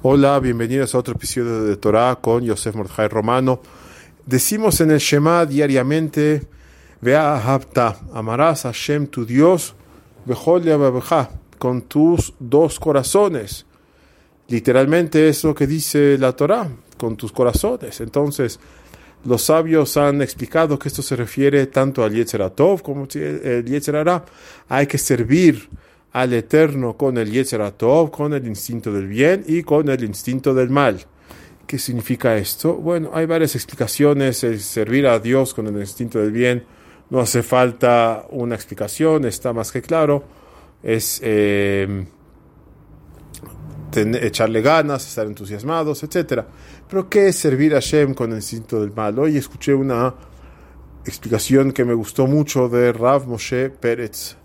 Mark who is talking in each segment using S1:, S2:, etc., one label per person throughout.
S1: Hola, bienvenidos a otro episodio de Torah con Yosef Mordechai Romano. Decimos en el Shema diariamente, Vea Hapta, amarás a Hashem tu Dios, con tus dos corazones. Literalmente es lo que dice la Torah, con tus corazones. Entonces, los sabios han explicado que esto se refiere tanto al Yetzeratov como al Yetzerara. Hay que servir al Eterno con el Yetzeratov, con el instinto del bien y con el instinto del mal. ¿Qué significa esto? Bueno, hay varias explicaciones. Servir a Dios con el instinto del bien no hace falta una explicación, está más que claro. Es eh, echarle ganas, estar entusiasmados, etc. Pero ¿qué es servir a Shem con el instinto del mal? Hoy escuché una explicación que me gustó mucho de Rav Moshe Peretz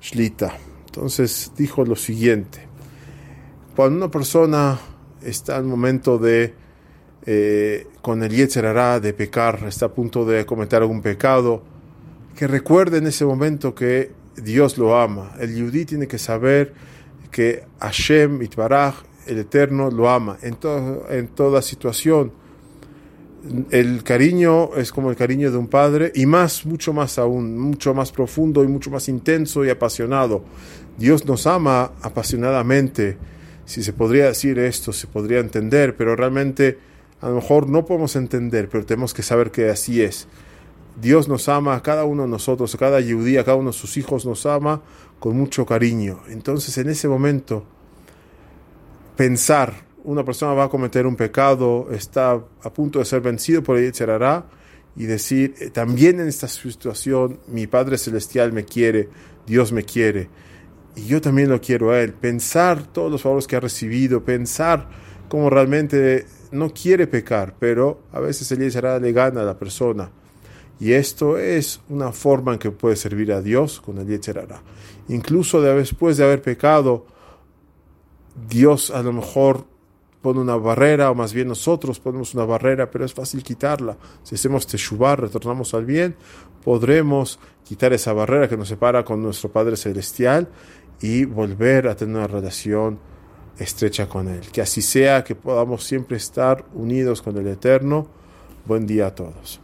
S1: Shlita. Entonces dijo lo siguiente, cuando una persona está en el momento de, eh, con el Yetzerará de pecar, está a punto de cometer algún pecado, que recuerde en ese momento que Dios lo ama. El yudí tiene que saber que Hashem, Itbaraj, el Eterno, lo ama en, en toda situación. El cariño es como el cariño de un padre y más, mucho más aún, mucho más profundo y mucho más intenso y apasionado. Dios nos ama apasionadamente. Si se podría decir esto, se podría entender, pero realmente a lo mejor no podemos entender, pero tenemos que saber que así es. Dios nos ama a cada uno de nosotros, cada judía, cada uno de sus hijos nos ama con mucho cariño. Entonces, en ese momento, pensar, una persona va a cometer un pecado, está a punto de ser vencido por el Yetzerará, y decir, eh, también en esta situación, mi Padre Celestial me quiere, Dios me quiere, y yo también lo quiero a Él. Pensar todos los favores que ha recibido, pensar cómo realmente no quiere pecar, pero a veces el Yetzerará le gana a la persona y esto es una forma en que puede servir a Dios con el Yetzerara. Incluso después de haber pecado, Dios a lo mejor pone una barrera, o más bien nosotros ponemos una barrera, pero es fácil quitarla. Si hacemos teshuvar, retornamos al bien, podremos quitar esa barrera que nos separa con nuestro Padre Celestial y volver a tener una relación estrecha con Él. Que así sea, que podamos siempre estar unidos con el Eterno. Buen día a todos.